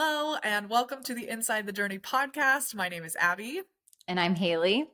Hello, and welcome to the Inside the Journey podcast. My name is Abbie. And I'm Haley.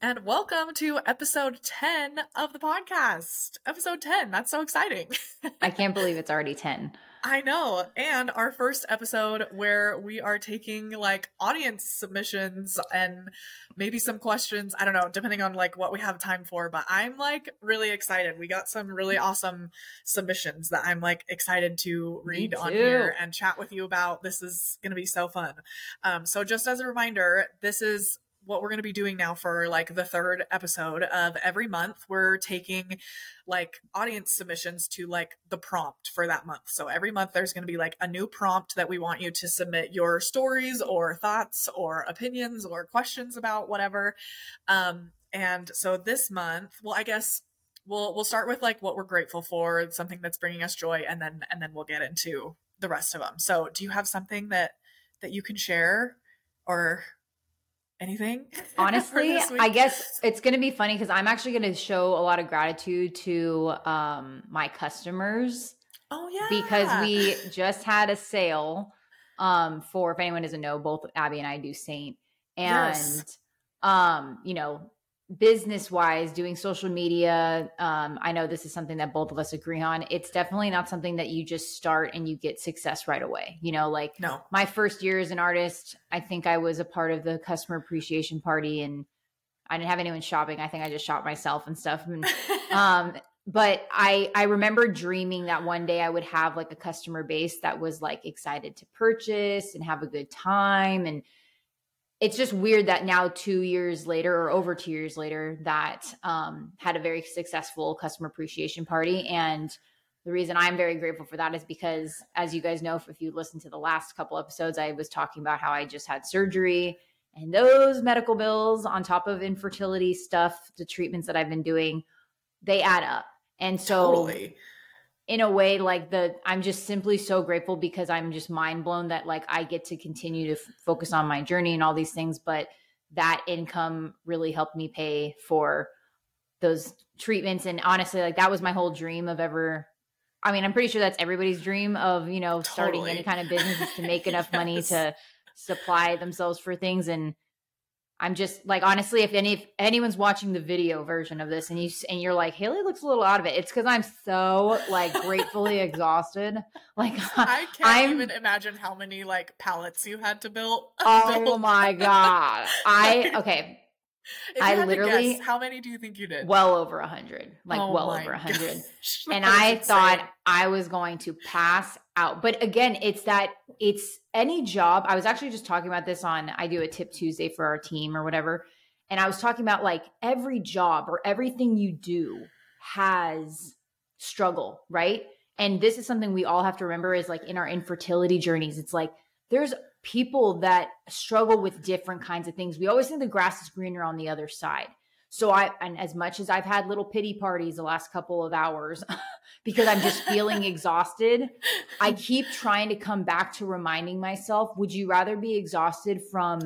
And welcome to episode 10 of the podcast. Episode 10. That's so exciting. I can't believe it's already 10. I know. And our first episode where we are taking like audience submissions and maybe some questions. I don't know, depending on like what we have time for, but I'm like really excited. We got some really awesome submissions that I'm like excited to read on here and chat with you about. This is going to be so fun. Um, so just as a reminder, this is what we're going to be doing now for like the third episode of every month we're taking like audience submissions to like the prompt for that month. So every month there's going to be like a new prompt that we want you to submit your stories or thoughts or opinions or questions about whatever. Um and so this month well i guess we'll we'll start with like what we're grateful for something that's bringing us joy and then and then we'll get into the rest of them so do you have something that that you can share or anything? Honestly, I guess it's going to be funny because I'm actually going to show a lot of gratitude to um, my customers. Oh yeah, because we just had a sale um, for if anyone doesn't know, both Abbie and I do Seint. and yes. um, you know business wise doing social media um, i know this is something that both of us agree on. It's definitely not something that you just start and you get success right away. You know like no. my first year as an artist i think i was a part of the customer appreciation party and i didn't have anyone shopping. I think i just shot myself and stuff. And, um, but i i remember dreaming that one day i would have like a customer base that was like excited to purchase and have a good time and it's just weird that now two years later or over two years later that um, had a very successful customer appreciation party. And the reason i'm very grateful for that is because as you guys know if you listen to the last couple episodes i was talking about how i just had surgery and those medical bills on top of infertility stuff the treatments that i've been doing they add up. And so totally in a way like the i'm just simply so grateful because i'm just mind blown that like i get to continue to f- focus on my journey and all these things but that income really helped me pay for those treatments. And honestly like that was my whole dream of ever i mean i'm pretty sure that's everybody's dream of you know starting any kind of business is to make enough yes. money to supply themselves for things. And I'm just like honestly, if any if anyone's watching the video version of this and you and you're like Haley looks a little out of it, it's because I'm so like gratefully exhausted. Like I can't I'm, even imagine how many like palettes you had to build. Oh my god! I okay. I literally guess, how many do you think you did? Well over a hundred, like oh well over a hundred. And I insane. thought I was going to pass out. But again, it's that it's any job. I was actually just talking about this on I do a tip Tuesday for our team or whatever. And I was talking about like every job or everything you do has struggle, right? And this is something we all have to remember is like in our infertility journeys, it's like there's people that struggle with different kinds of things. We always think the grass is greener on the other side. So I, and as much as I've had little pity parties the last couple of hours because I'm just feeling exhausted, I keep trying to come back to reminding myself, would you rather be exhausted from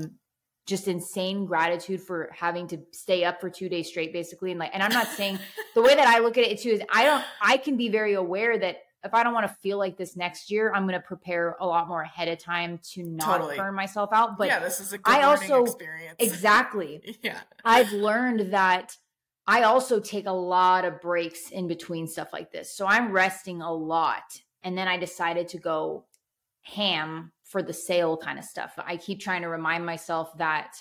just insane gratitude for having to stay up for two days straight, basically? And like, and I'm not saying the way that I look at it too is I don't, I can be very aware that if I don't want to feel like this next year, I'm going to prepare a lot more ahead of time to not totally. burn myself out. But yeah, this is a good I also experience. exactly. yeah, I've learned that I also take a lot of breaks in between stuff like this. So I'm resting a lot, and then I decided to go ham for the sale kind of stuff. I keep trying to remind myself that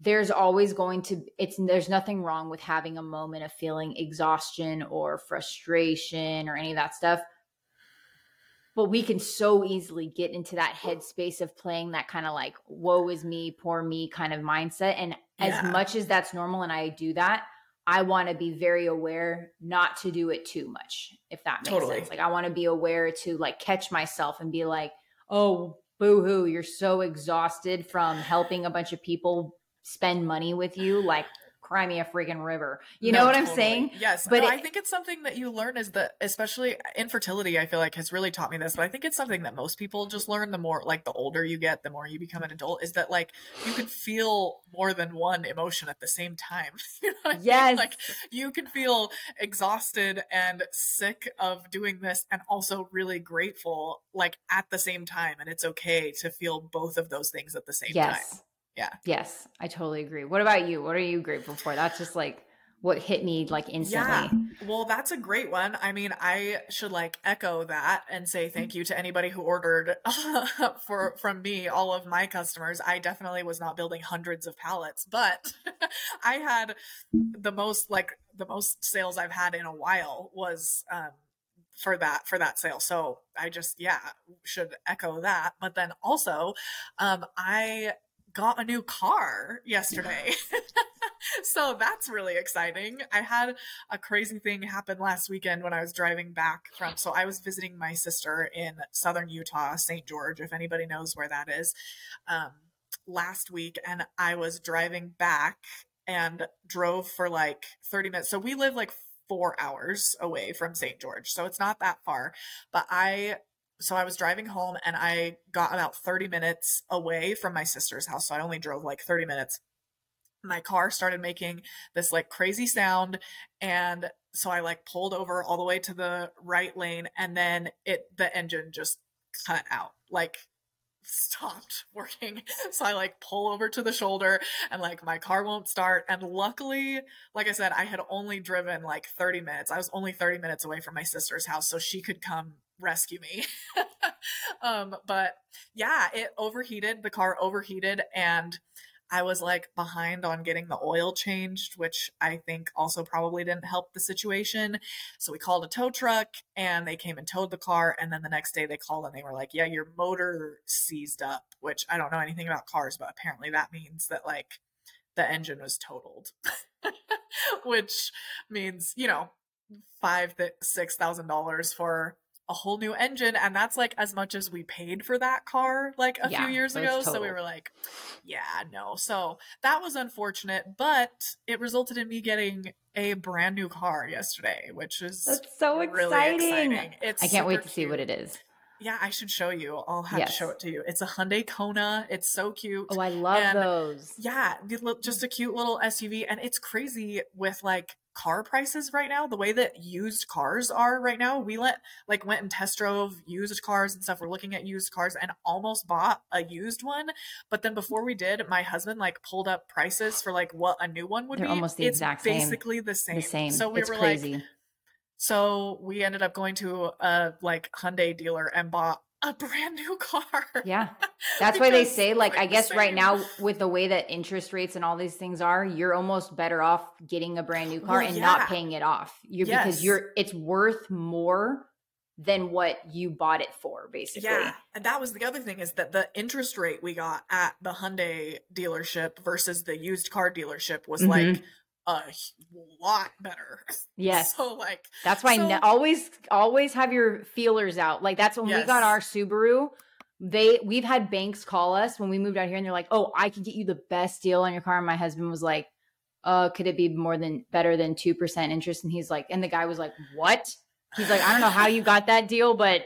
there's always going to it's there's nothing wrong with having a moment of feeling exhaustion or frustration or any of that stuff but we can so easily get into that headspace of playing that kind of like woe is me poor me kind of mindset and yeah. as much as that's normal and i do that i want to be very aware not to do it too much if that makes totally. sense like i want to be aware to like catch myself and be like oh boo hoo you're so exhausted from helping a bunch of people spend money with you like cry me a freaking river. You no, know what totally. I'm saying? Yes. But no, it, I think it's something that you learn is that, especially infertility, I feel like has really taught me this, but I think it's something that most people just learn the more, like the older you get, the more you become an adult, is that like you can feel more than one emotion at the same time. you know yes. Mean? Like you can feel exhausted and sick of doing this and also really grateful, like at the same time. And it's okay to feel both of those things at the same yes. time. Yeah. Yes, I totally agree. What about you? What are you grateful for? That's just like what hit me like instantly. Yeah. Well, that's a great one. I mean, I should like echo that and say thank you to anybody who ordered for from me, all of my customers. I definitely was not building hundreds of palettes, but I had the most like the most sales I've had in a while was um for that for that sale so i just yeah should echo that but then also um i got a new car yesterday. so that's really exciting. I had a crazy thing happen last weekend when I was driving back from. So I was visiting my sister in southern Utah, St. George, if anybody knows where that is, um, last week. And I was driving back and drove for like 30 minutes. So we live like four hours away from St. George. So it's not that far. But I so I was driving home and I got about 30 minutes away from my sister's house. So I only drove like 30 minutes. My car started making this like crazy sound. And so I like pulled over all the way to the right lane and then it, the engine just cut out. Like stopped working. So I like pull over to the shoulder and like my car won't start. And luckily, like I said, I had only driven like 30 minutes. I was only 30 minutes away from my sister's house. So she could come rescue me. um, but yeah, it overheated. The car overheated and I was like behind on getting the oil changed, which I think also probably didn't help the situation. So we called a tow truck and they came and towed the car. And then the next day they called and they were like, Yeah, your motor seized up, which I don't know anything about cars, but apparently that means that like the engine was totaled, which means, you know, five, six thousand dollars for a whole new engine and that's like as much as we paid for that car like a yeah, few years ago so we were like yeah no so that was unfortunate but it resulted in me getting a brand new car yesterday which is that's so really exciting, exciting. It's i can't wait to cute. see what it is yeah, I should show you. I'll have yes. to show it to you. It's a Hyundai Kona. It's so cute. Oh, I love and those. Yeah, just a cute little SUV. And it's crazy with like car prices right now, the way that used cars are right now. We let like went and test drove used cars and stuff. We're looking at used cars and almost bought a used one. But then before we did, my husband like pulled up prices for like what a new one would They're be. Almost the it's exact basically same. the same. The same. So we it's were crazy. like so we ended up going to a like Hyundai dealer and bought a brand new car. Yeah. That's why they say like I guess right now with the way that interest rates and all these things are, you're almost better off getting a brand new car well, and yeah. not paying it off. You're yes. because you're it's worth more than what you bought it for basically. Yeah. And that was the other thing is that the interest rate we got at the Hyundai dealership versus the used car dealership was mm-hmm. like a lot better. Yes. so like that's why so, ne- always always have your feelers out. Like that's when yes. we got our Subaru. They we've had banks call us when we moved out here and they're like, "Oh, I can get you the best deal on your car." And my husband was like, "Uh, could it be more than better than 2% interest?" And he's like, and the guy was like, "What?" He's like, "I don't know how you got that deal, but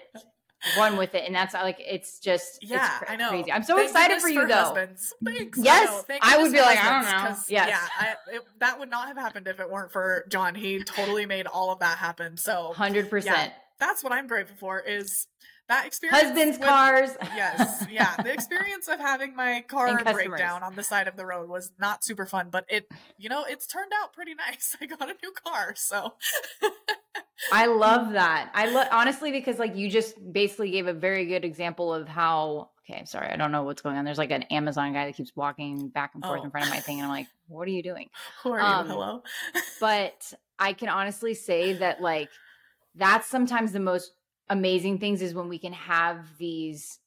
one with it, and that's like it's just yeah, it's I know. Crazy. I'm so Thank excited for you for though. Husbands. Thanks. Yes, I, I would be like, I don't know. Yes. Yeah, I, it, that would not have happened if it weren't for John. He totally made all of that happen. So hundred yeah, percent. That's what I'm grateful for. Is that experience husband's with, cars. Yes. Yeah. The experience of having my car break down on the side of the road was not super fun but it you know it's turned out pretty nice. I got a new car so. I love that. I love honestly because like you just basically gave a very good example of how okay sorry i don't know what's going on. There's like an amazon guy that keeps walking back and forth oh. in front of my thing and i'm like what are you doing? Who are um, you hello? but i can honestly say that like that's sometimes the most amazing things is when we can have these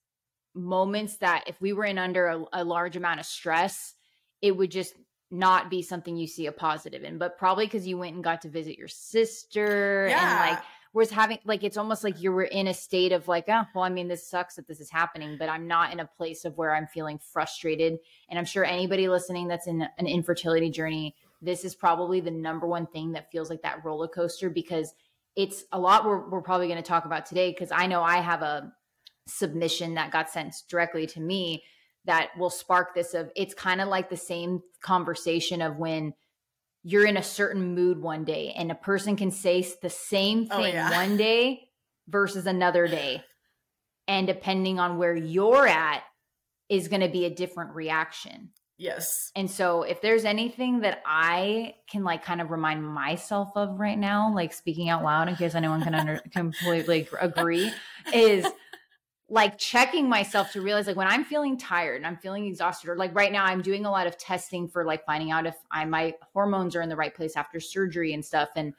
moments that if we were in under a, a large amount of stress, it would just not be something you see a positive in. But probably because you went and got to visit your sister yeah. and like was having like it's almost like you were in a state of like oh well i mean this sucks that this is happening but i'm not in a place of where i'm feeling frustrated and i'm sure anybody listening that's in an infertility journey this is probably the number one thing that feels like that roller coaster because it's a lot we're, we're probably going to talk about today because I know I have a submission that got sent directly to me that will spark this of it's kind of like the same conversation of when you're in a certain mood one day and a person can say the same oh, thing oh, yeah. one day versus another day and depending on where you're at is going to be a different reaction yes. And so if there's anything that i can like kind of remind myself of right now like speaking out loud in case anyone can under completely agree is like checking myself to realize like when I'm feeling tired and I'm feeling exhausted or like right now I'm doing a lot of testing for like finding out if I my hormones are in the right place after surgery and stuff. And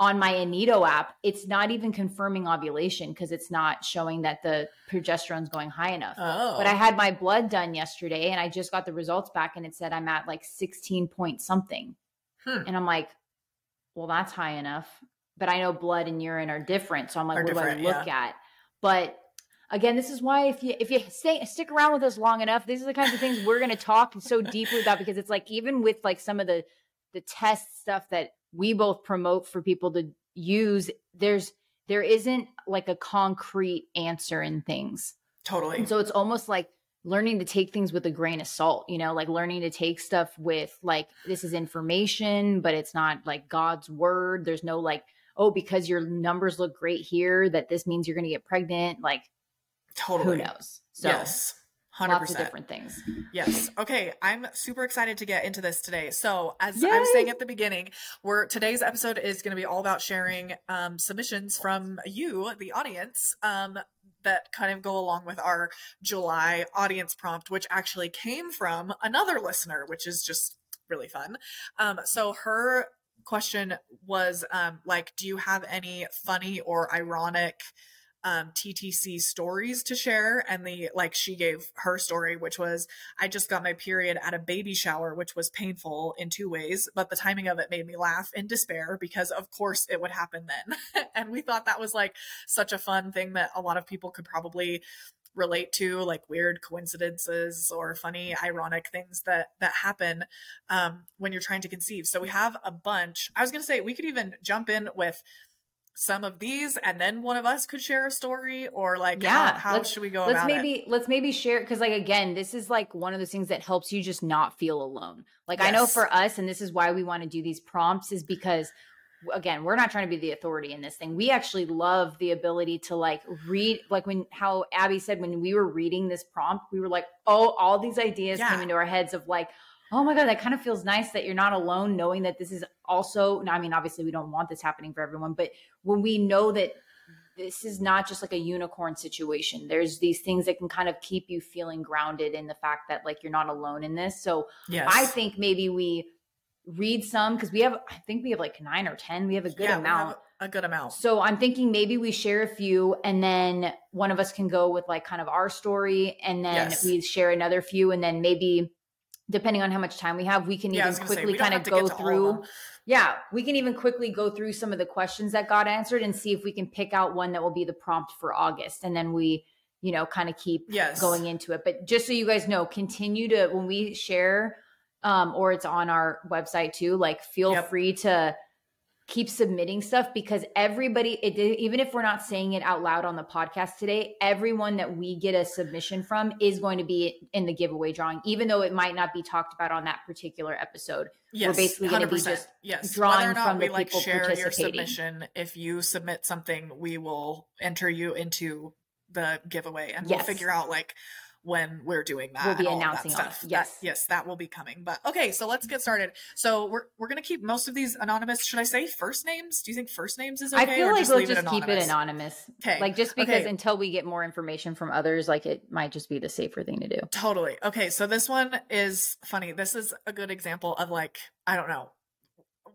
on my Inito app it's not even confirming ovulation because it's not showing that the progesterone's going high enough. Oh. But I had my blood done yesterday and I just got the results back and it said I'm at like 16 point something. Hmm. And I'm like well that's high enough. But I know blood and urine are different so I'm like are what do I look yeah. at? But again this is why if you if you stay stick around with us long enough these are the kinds of things we're going to talk so deeply about because it's like even with like some of the the test stuff that we both promote for people to use there's there isn't like a concrete answer in things totally and so it's almost like learning to take things with a grain of salt you know like learning to take stuff with like this is information but it's not like god's word there's no like oh because your numbers look great here that this means you're going to get pregnant like Totally. Who knows? So, yes. 100%. Lots of different things. Yes. Okay. I'm super excited to get into this today. So, as Yay! I was saying at the beginning, we're today's episode is going to be all about sharing um, submissions from you, the audience, um, that kind of go along with our July audience prompt, which actually came from another listener, which is just really fun. Um, so, her question was um, like, do you have any funny or ironic? Um, TTC stories to share. And the, like, she gave her story, which was, I just got my period at a baby shower, which was painful in two ways, but the timing of it made me laugh in despair because, of course, it would happen then. and we thought that was like such a fun thing that a lot of people could probably relate to like weird coincidences or funny ironic things that that happen um, when you're trying to conceive so we have a bunch i was going to say we could even jump in with some of these and then one of us could share a story or like yeah how, how should we go let's maybe it? let's maybe share because like again this is like one of those things that helps you just not feel alone like yes. i know for us and this is why we want to do these prompts is because again we're not trying to be the authority in this thing we actually love the ability to like read like when how abbie said when we were reading this prompt we were like oh all these ideas yeah. came into our heads of like oh my god that kind of feels nice that you're not alone knowing that this is also i mean obviously we don't want this happening for everyone but when we know that this is not just like a unicorn situation there's these things that can kind of keep you feeling grounded in the fact that like you're not alone in this so yes. i think maybe we read some because we have i think we have like nine or ten we have a good yeah, amount a good amount so i'm thinking maybe we share a few and then one of us can go with like kind of our story and then yes. we share another few and then maybe depending on how much time we have, we can yeah, even quickly kind of go through. Yeah, we can even quickly go through some of the questions that got answered and see if we can pick out one that will be the prompt for August. And then we, you know, kind of keep yes. going into it. But just so you guys know, continue to, when we share, um, or it's on our website too, like feel yep. free to keep submitting stuff because everybody it, even if we're not saying it out loud on the podcast today everyone that we get a submission from is going to be in the giveaway drawing even though it might not be talked about on that particular episode yes, we're basically going to be just yes. drawing from the like people share your submission if you submit something we will enter you into the giveaway and yes. we'll figure out like when we're doing that. We'll be announcing stuff. It. Yes. That, yes, that will be coming. But okay, so let's get started. So we're we're gonna keep most of these anonymous. Should I say first names? Do you think first names is okay? I feel like just we'll just it keep it anonymous. Okay. Like just because okay. until we get more information from others, like it might just be the safer thing to do. Totally. Okay, so this one is funny. This is a good example of like, I don't know,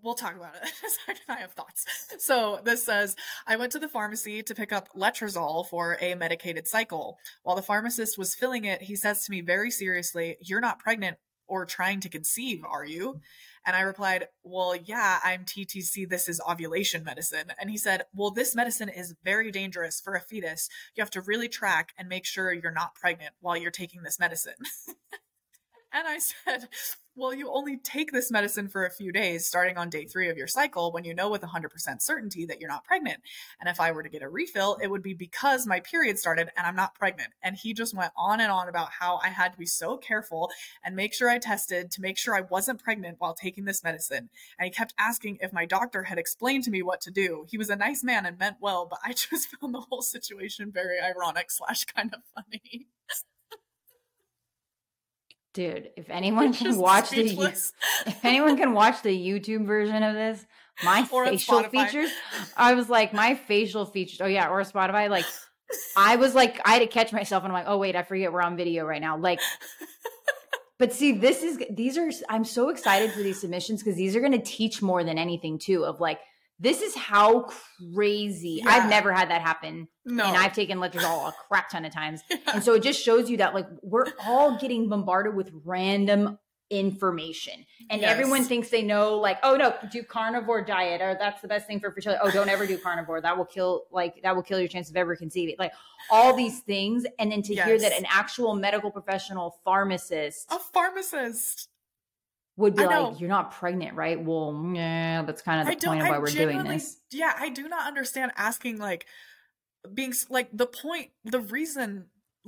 we'll talk about it. I have thoughts. So this says, I went to the pharmacy to pick up letrozole for a medicated cycle. While the pharmacist was filling it, he says to me very seriously, You're not pregnant or trying to conceive, are you? And I replied, Well, yeah, I'm TTC. This is ovulation medicine. And he said, Well, this medicine is very dangerous for a fetus. You have to really track and make sure you're not pregnant while you're taking this medicine. and I said, well, you only take this medicine for a few days, starting on day three of your cycle, when you know with 100% certainty that you're not pregnant. And if I were to get a refill, it would be because my period started and I'm not pregnant. And he just went on and on about how I had to be so careful and make sure I tested to make sure I wasn't pregnant while taking this medicine. And he kept asking if my doctor had explained to me what to do. He was a nice man and meant well, but I just found the whole situation very ironic slash kind of funny. Dude, if anyone can watch speechless. the if anyone can watch the YouTube version of this, my or facial features, I was like, my facial features. Oh yeah, or Spotify. Like, I was like, I had to catch myself, and I'm like, oh wait, I forget we're on video right now. Like, but see, this is these are. I'm so excited for these submissions because these are going to teach more than anything too. Of like, this is how crazy. Yeah. I've never had that happen. No. And I've taken letrozole a crap ton of times. Yeah. And so it just shows you that like we're all getting bombarded with random information. And yes. everyone thinks they know like, oh no, do carnivore diet or that's the best thing for fertility. Oh, don't ever do carnivore. That will kill like that will kill your chance of ever conceiving. Like all these things. And then to yes. hear that an actual medical professional pharmacist a pharmacist would be like, "You're not pregnant, right?" Well, yeah, that's kind of the point of why I we're doing this. Yeah, I do not understand asking like being like the point, the reason.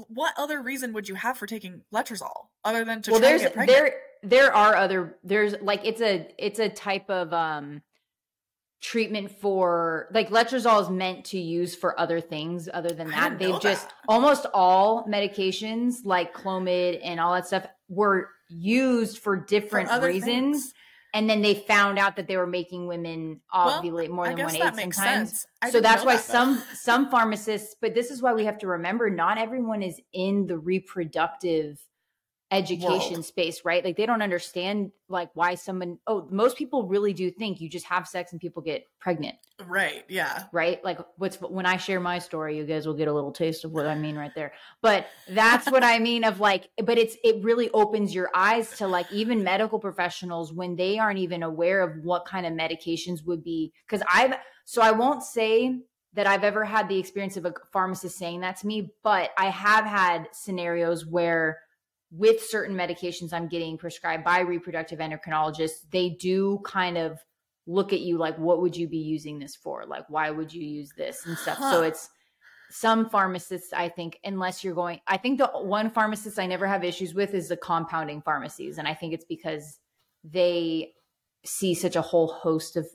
What other reason would you have for taking letrozole other than to well, there's, There, there are other. There's like it's a it's a type of um treatment for like letrozole is meant to use for other things other than that. They've just that. almost all medications like Clomid and all that stuff were used for different for reasons. Things. And then they found out that they were making women ovulate well, more than one eight sometimes. So that's why that, some some pharmacists, but this is why we have to remember not everyone is in the reproductive education World. space, right? Like they don't understand like why someone oh, most people really do think you just have sex and people get pregnant. Right. Yeah. Right? Like what's when I share my story, you guys will get a little taste of what I mean right there. But that's what I mean of like but it's it really opens your eyes to like even medical professionals when they aren't even aware of what kind of medications would be cuz I've so I won't say that I've ever had the experience of a pharmacist saying that to me, but I have had scenarios where with certain medications I'm getting prescribed by reproductive endocrinologists, they do kind of look at you like, what would you be using this for? Like, why would you use this and stuff? Huh. So it's some pharmacists, I think, unless you're going, I think the one pharmacist I never have issues with is the compounding pharmacies. And I think it's because they see such a whole host of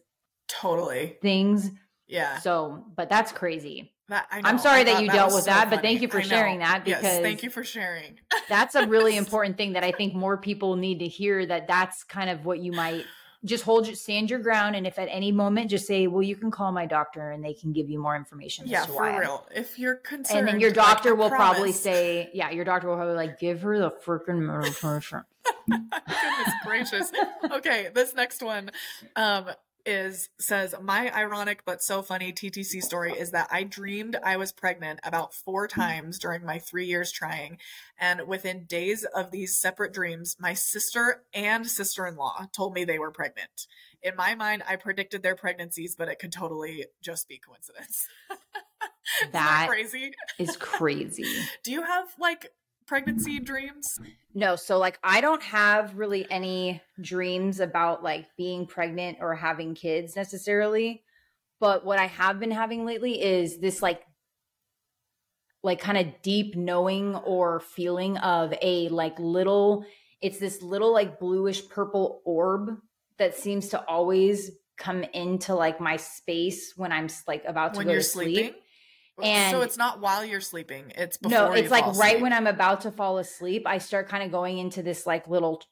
totally things. Yeah. So, but that's crazy. That, I am sorry that you that dealt with so that, funny. but thank you for sharing that because yes, thank you for sharing. that's a really important thing that I think more people need to hear. That that's kind of what you might just hold your stand your ground, and if at any moment just say, "Well, you can call my doctor, and they can give you more information." Yeah, for real. If you're concerned, and then your doctor like, will promise. probably say, "Yeah, your doctor will probably like give her the freaking medication." Goodness gracious. Okay, this next one. Um, is says my ironic but so funny TTC story is that I dreamed I was pregnant about 4 mm-hmm. times during my 3 years trying and within days of these separate dreams my sister and sister-in-law told me they were pregnant. In my mind I predicted their pregnancies but it could totally just be coincidence. that, that crazy is crazy. Do you have like pregnancy dreams? No, so like I don't have really any dreams about like being pregnant or having kids necessarily. But what I have been having lately is this like like kind of deep knowing or feeling of a like little it's this little like bluish purple orb that seems to always come into like my space when I'm like about to when go to sleep. Sleeping? And so it's not while you're sleeping. It's before. No, it's like right when I'm about to fall asleep. I start kind of going into this like little,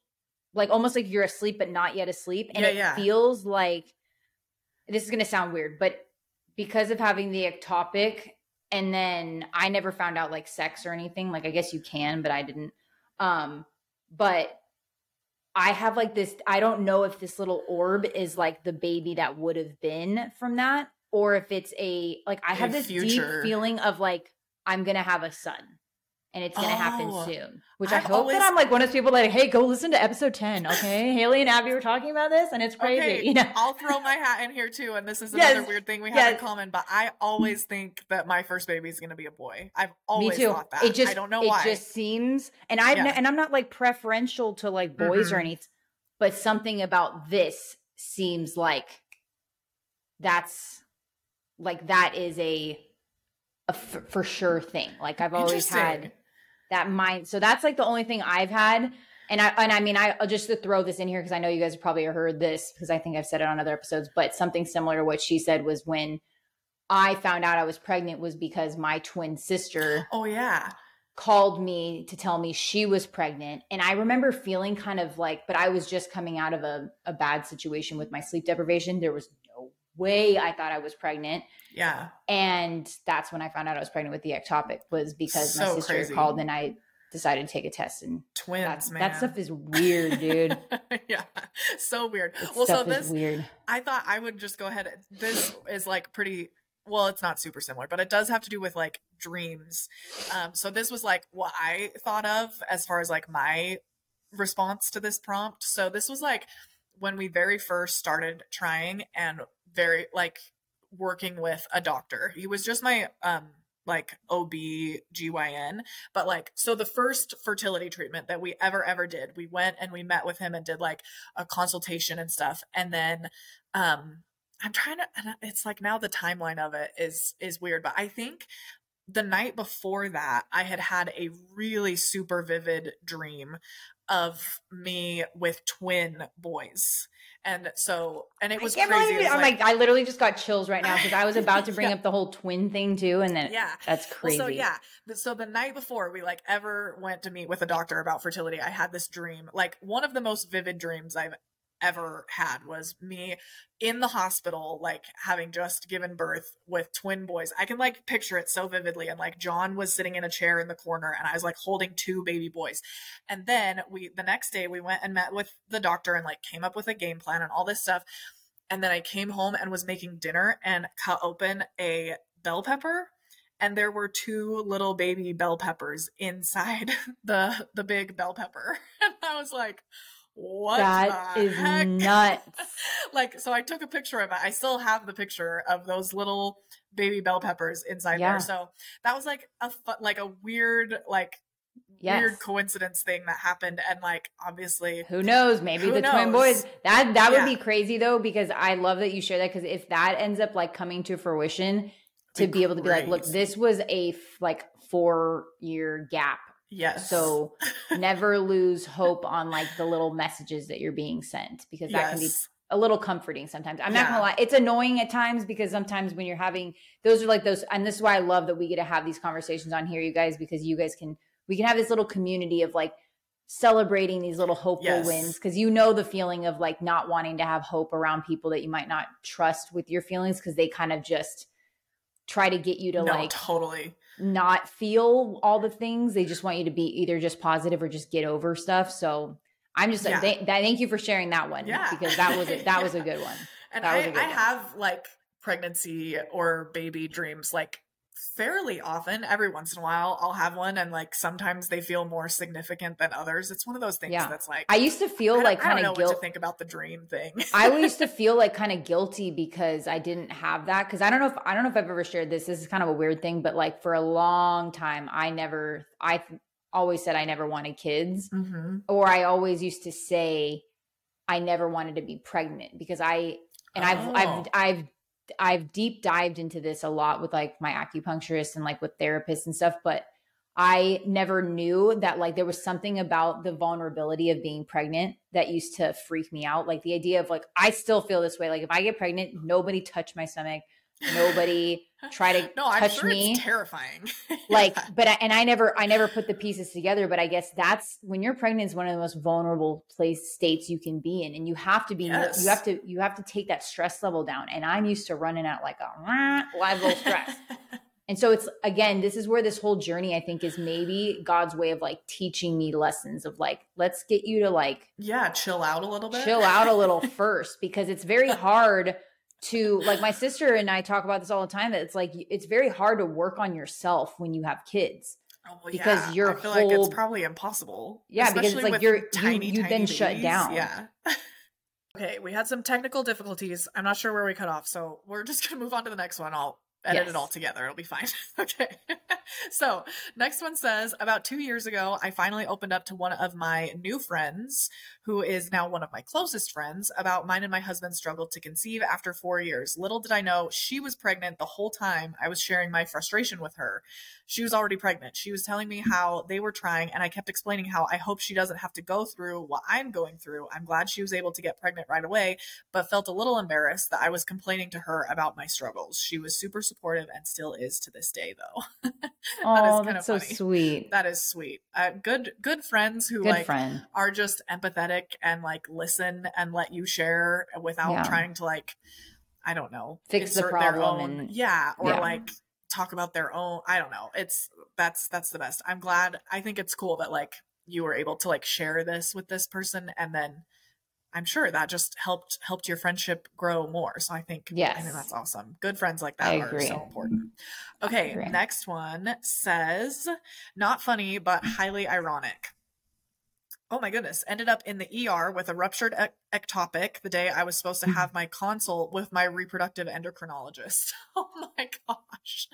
like almost like you're asleep but not yet asleep, and yeah, it yeah. feels like this is gonna sound weird, but because of having the ectopic, and then I never found out like sex or anything. Like I guess you can, but I didn't. Um, but I have like this. I don't know if this little orb is like the baby that would have been from that or if it's a like I have a this future. deep feeling of like I'm gonna have a son and it's gonna oh, happen soon. Which I've i hope always... that I'm like one of those people that hey, go listen to episode 10. Okay. Haley and Abbie were talking about this and it's crazy. Okay, you know? I'll throw my hat in here too, and this is another yes, weird thing we have yes. in common, but I always think that my first baby is gonna be a boy. I've always thought that. It just I don't know it why. It just seems and I've yeah. and I'm not like preferential to like boys mm-hmm. or anything but something about this seems like that's like that is a, a f- for sure thing. Like I've always had that mind. So that's like the only thing I've had. And I and I mean I will just to throw this in here because I know you guys have probably heard this because I think I've said it on other episodes, but something similar to what she said was when I found out I was pregnant was because my twin sister Oh yeah called me to tell me she was pregnant. And I remember feeling kind of like, but I was just coming out of a, a bad situation with my sleep deprivation. There was way I thought I was pregnant. Yeah. And that's when I found out I was pregnant with the ectopic was because so my sister crazy. called and I decided to take a test and twins, man. That stuff is weird, dude. yeah. So weird. That well, so this weird. I thought I would just go ahead. This is like pretty well, it's not super similar, but it does have to do with like dreams. Um, so this was like what I thought of as far as like my response to this prompt. So this was like when we very first started trying and very like working with a doctor. He was just my um like OB GYN, but like so the first fertility treatment that we ever ever did, we went and we met with him and did like a consultation and stuff. And then um I'm trying to it's like now the timeline of it is is weird, but I think the night before that I had had a really super vivid dream of me with twin boys. And so, and it was crazy. It. I'm like, like, I literally just got chills right now because I was about to bring yeah. up the whole twin thing too, and then yeah, that's crazy. Well, so yeah, so the night before we like ever went to meet with a doctor about fertility, I had this dream, like one of the most vivid dreams I've ever had was me in the hospital, like having just given birth with twin boys. I can like picture it so vividly. And like John was sitting in a chair in the corner and I was like holding two baby boys. And then we, the next day, we went and met with the doctor and like came up with a game plan and all this stuff. And then I came home and was making dinner and cut open a bell pepper and there were two little baby bell peppers inside the the big bell pepper and i was like what that is heck? nuts. like, so I took a picture of it. I still have the picture of those little baby bell peppers inside yeah. there. So that was like a fu- like a weird like yes. weird coincidence thing that happened and like obviously who knows maybe who the knows? twin boys that that would be crazy though because i love that you share that because if that ends up like coming to fruition to be, be able to be like look this was a like four year gap Yes. So never lose hope on like the little messages that you're being sent because that yes. can be a little comforting sometimes. I'm yeah. not gonna lie, it's annoying at times because sometimes when you're having those are like those, and this is why I love that we get to have these conversations on here, you guys, because you guys can we can have this little community of like celebrating these little hopeful yes. wins because you know the feeling of like not wanting to have hope around people that you might not trust with your feelings because they kind of just try to get you to no, like totally not feel all the things. They just want you to be either just positive or just get over stuff. So I'm just yeah. th- thank you for sharing that one. Yeah. Because that was a, that yeah. was a good one. And I, I have like pregnancy or baby dreams like fairly often. Every once in a while, I'll have one, and like sometimes they feel more significant than others. It's one of those things yeah. that's like I used to feel like kind of guilt. think about the dream thing. I used to feel like kind of guilty because I didn't have that. Because I don't know if I don't know if I've ever shared this. This is kind of a weird thing, but like for a long time, I never I always said I never wanted kids, mm-hmm. or I always used to say I never wanted to be pregnant because I and oh. I've I've. I've I've deep dived into this a lot with like my acupuncturist and like with therapists and stuff, but I never knew that like there was something about the vulnerability of being pregnant that used to freak me out. Like the idea of like I still feel this way. Like if I get pregnant, nobody touch my stomach nobody try to no, touch sure me. terrifying. like, but I, and I never, I never put the pieces together. But I guess that's when you're pregnant is one of the most vulnerable place states you can be in, and you have to be, yes. you have to, you have to take that stress level down. And I'm used to running at like a live level stress. and so it's again, this is where this whole journey I think is maybe God's way of like teaching me lessons of like, let's get you to like, yeah, chill out a little bit, chill out a little first because it's very hard to like my sister and I talk about this all the time that it's like it's very hard to work on yourself when you have kids. Oh, well, because yeah. your I feel whole, like it's probably impossible. Yeah, because it's like you're tiny, you, have been shut down. Yeah. okay, we had some technical difficulties. I'm not sure where we cut off, so we're just gonna move on to the next one. I'll edit yes. it all together. It'll be fine. okay. so, next one says About two years ago, I finally opened up to one of my new friends, who is now one of my closest friends, about mine and my husband's struggle to conceive after four years. Little did I know she was pregnant the whole time I was sharing my frustration with her. She was already pregnant. She was telling me how they were trying, and I kept explaining how I hope she doesn't have to go through what I'm going through. I'm glad she was able to get pregnant right away, but felt a little embarrassed that I was complaining to her about my struggles. She was super supportive and still is to this day, though. that oh, that's so sweet. That is sweet. Uh, good, good friends who good like friend. are just empathetic and like listen and let you share without yeah. trying to like, I don't know, fix the problem. Own, and, yeah, or yeah. like talk about their own. I don't know. It's that's that's the best. I'm glad. I think it's cool that like you were able to like share this with this person and then I'm sure that just helped helped your friendship grow more. So I think yes. I think that's awesome. Good friends like that I are agree. so important. Okay, next one says not funny but highly ironic oh my goodness, ended up in the ER with a ruptured e- ectopic the day I was supposed to have my consult with my reproductive endocrinologist. Oh my gosh.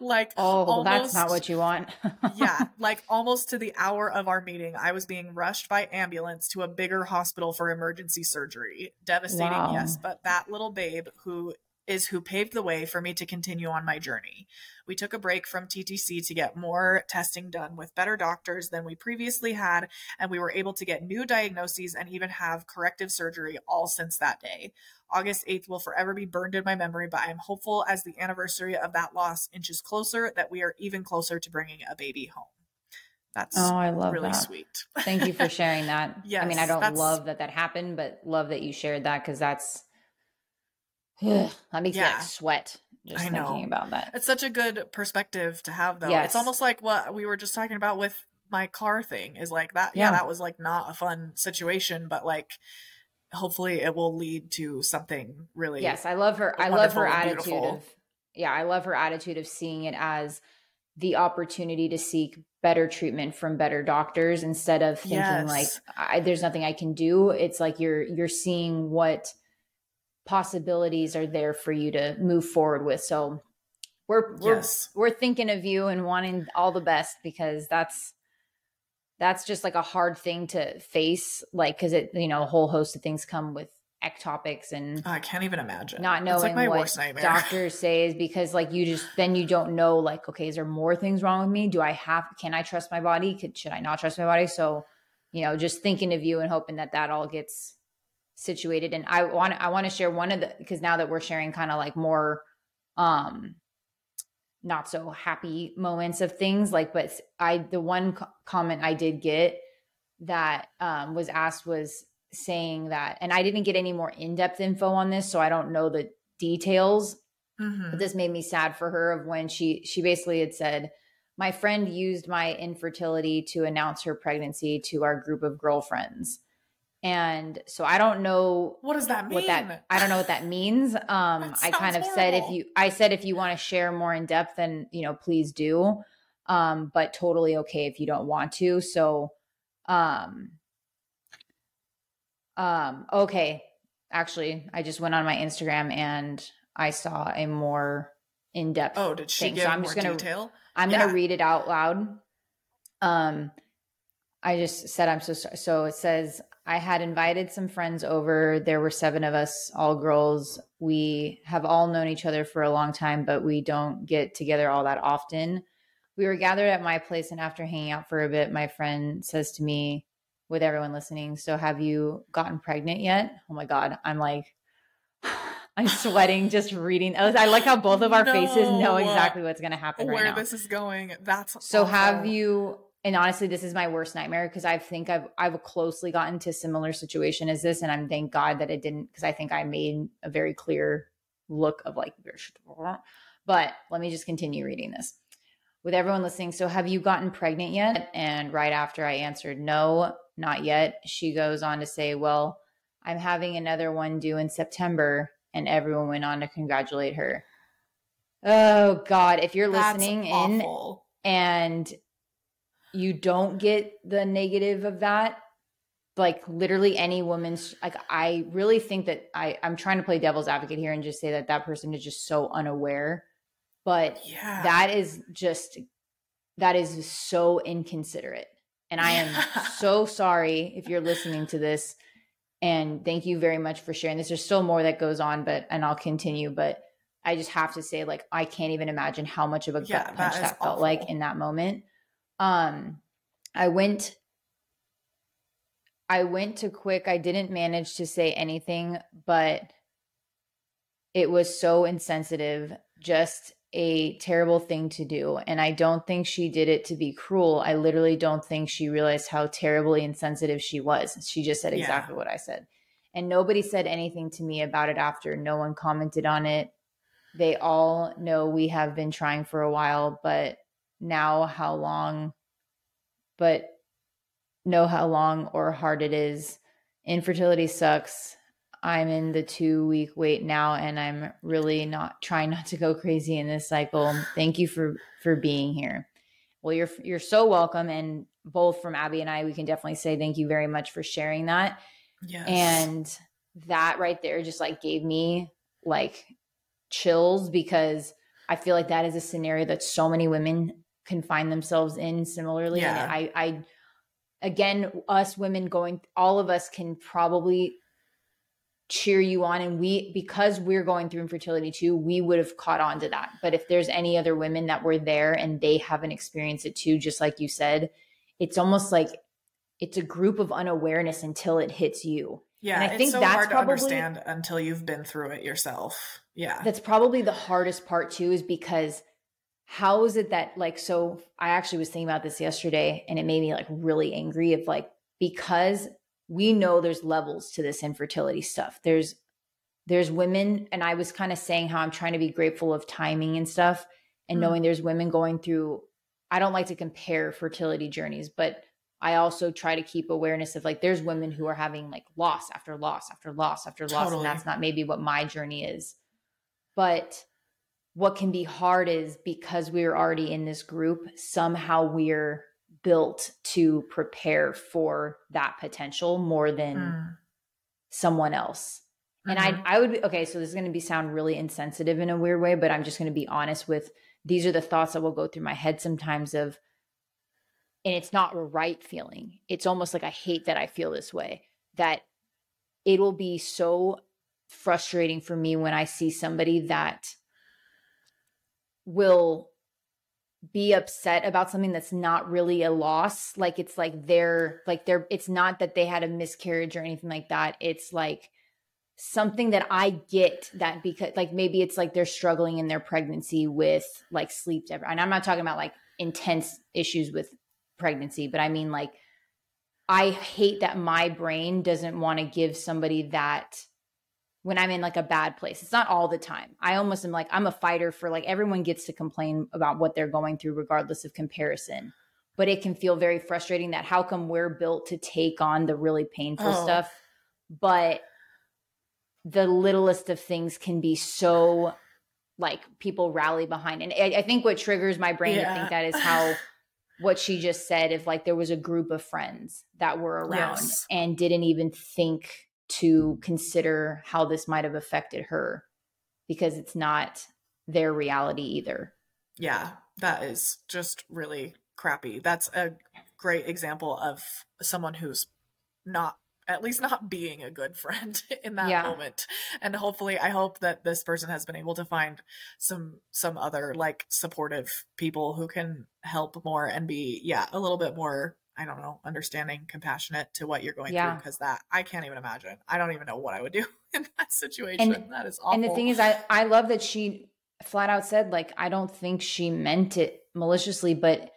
Like, oh, almost, that's not what you want. yeah. Like, almost to the hour of our meeting, I was being rushed by ambulance to a bigger hospital for emergency surgery. Devastating, wow. yes. But that little babe who is who paved the way for me to continue on my journey. We took a break from TTC to get more testing done with better doctors than we previously had, and we were able to get new diagnoses and even have corrective surgery all since that day. August 8th will forever be burned in my memory, but I am hopeful as the anniversary of that loss inches closer that we are even closer to bringing a baby home. That's oh, I love really that. sweet. Thank you for sharing that. yes, I mean, I don't love that that happened, but love that you shared that because that's that makes yeah. me like sweat just I thinking about that. It's such a good perspective to have though. Yes. It's almost like what we were just talking about with my car thing is like that yeah. yeah, that was like not a fun situation, but like hopefully it will lead to something really Yes, I love her I love her attitude beautiful. of yeah, I love her attitude of seeing it as the opportunity to seek better treatment from better doctors instead of thinking yes. like there's nothing I can do. It's like you're you're seeing what possibilities are there for you to move forward with. So we're we're yes. we're thinking of you and wanting all the best because that's that's just like a hard thing to face like cuz it you know a whole host of things come with ectopics and oh, I can't even imagine. Not knowing like what doctors say is because like you just then you don't know like okay is there more things wrong with me? Do I have can I trust my body? Could, should I not trust my body? So you know just thinking of you and hoping that that all gets situated and i want i want to share one of the because now that we're sharing kind of like more um not so happy moments of things like but i the one co- comment i did get that um was asked was saying that and i didn't get any more in-depth info on this so i don't know the details mm-hmm. but this made me sad for her of when she she basically had said my friend used my infertility to announce her pregnancy to our group of girlfriends and so I don't know what does that mean. What that I don't know what that means. Um, that I kind of horrible. said if you I said if you want to share more in depth, then you know please do. Um, but totally okay if you don't want to. So, um, um, okay. Actually, I just went on my Instagram and I saw a more in depth. Oh, did she thing. give so I'm more just gonna, detail? I'm yeah. gonna read it out loud. Um, I just said I'm so sorry. So it says I had invited some friends over. There were seven of us, all girls. We have all known each other for a long time, but we don't get together all that often. We were gathered at my place, and after hanging out for a bit, my friend says to me, with everyone listening, So have you gotten pregnant yet? Oh my God. I'm like, I'm sweating just reading. I like how both of our no. faces know exactly what's going to happen right now. Where right this is going. That's so. Awful. Have you and honestly this is my worst nightmare because i think i've i've closely gotten to similar situation as this and i'm thank god that it didn't because i think i made a very clear look of like but let me just continue reading this. With everyone listening so have you gotten pregnant yet? And right after i answered no not yet. She goes on to say well i'm having another one due in september and everyone went on to congratulate her. Oh god if you're That's listening awful. in and you don't get the negative of that like literally any woman's like i really think that i i'm trying to play devil's advocate here and just say that that person is just so unaware But yeah. that is just that is so inconsiderate. And I am so sorry if you're listening to this. And thank you very much for sharing this. There's still more that goes on, but and I'll continue. But I just have to say, like, I can't even imagine how much of a yeah, gut punch that, that felt like in that moment. Um, I went I went to quick. I didn't manage to say anything, but it was so insensitive. Just a terrible thing to do. And I don't think she did it to be cruel. I literally don't think she realized how terribly insensitive she was. She just said exactly yeah. what I said. And nobody said anything to me about it after. No one commented on it. They all know we have been trying for a while, but now how long, but know how long or hard it is. Infertility sucks. I'm in the two week wait now and I'm really not trying not to go crazy in this cycle. Thank you for for being here. Well, you're you're so welcome and both from Abbie and I we can definitely say thank you very much for sharing that. Yes. And that right there just like gave me like chills because I feel like that is a scenario that so many women can find themselves in similarly. Yeah. And I I again us women going all of us can probably cheer you on and we because we're going through infertility too we would have caught on to that but if there's any other women that were there and they haven't experienced it too just like you said it's almost like it's a group of unawareness until it hits you yeah and i think so that's probably, understand until you've been through it yourself yeah that's probably the hardest part too is because how is it that like so i actually was thinking about this yesterday and it made me like really angry of like because we know there's levels to this infertility stuff. There's there's women and I was kind of saying how I'm trying to be grateful of timing and stuff and mm. knowing there's women going through I don't like to compare fertility journeys, but I also try to keep awareness of like there's women who are having like loss after loss after loss after loss totally. and that's not maybe what my journey is. But what can be hard is because we're already in this group, somehow we're built to prepare for that potential more than mm. someone else. Mm-hmm. And I mm-hmm. I would be okay, so this is going to be sound really insensitive in a weird way, but I'm just going to be honest with these are the thoughts that will go through my head sometimes of and it's not a right feeling. It's almost like I hate that I feel this way that it will be so frustrating for me when I see somebody that will be upset about something that's not really a loss. Like it's like they're like they're it's not that they had a miscarriage or anything like that. It's like something that i get that because like maybe it's like they're struggling in their pregnancy with like sleep and i'm not talking about like intense issues with pregnancy but i mean like i hate that my brain doesn't want to give somebody that when I'm in like a bad place. It's not all the time. I almost am like, I'm a fighter for like everyone gets to complain about what they're going through, regardless of comparison. But it can feel very frustrating that how come we're built to take on the really painful oh. stuff, but the littlest of things can be so like people rally behind. And I, I think what triggers my brain yeah. to think that is how what she just said if like there was a group of friends that were around yes. and didn't even think to consider how this might have affected her because it's not their reality either. Yeah, that is just really crappy. That's a great example of someone who's not at least not being a good friend in that yeah. moment and hopefully i hope that this person has been able to find some some other like supportive people who can help more and be yeah a little bit more I don't know, understanding, compassionate to what you're going yeah. through because that I can't even imagine. I don't even know what I would do in that situation. And, that is awful. And the thing is, I I love that she flat out said like I don't think she meant it maliciously, but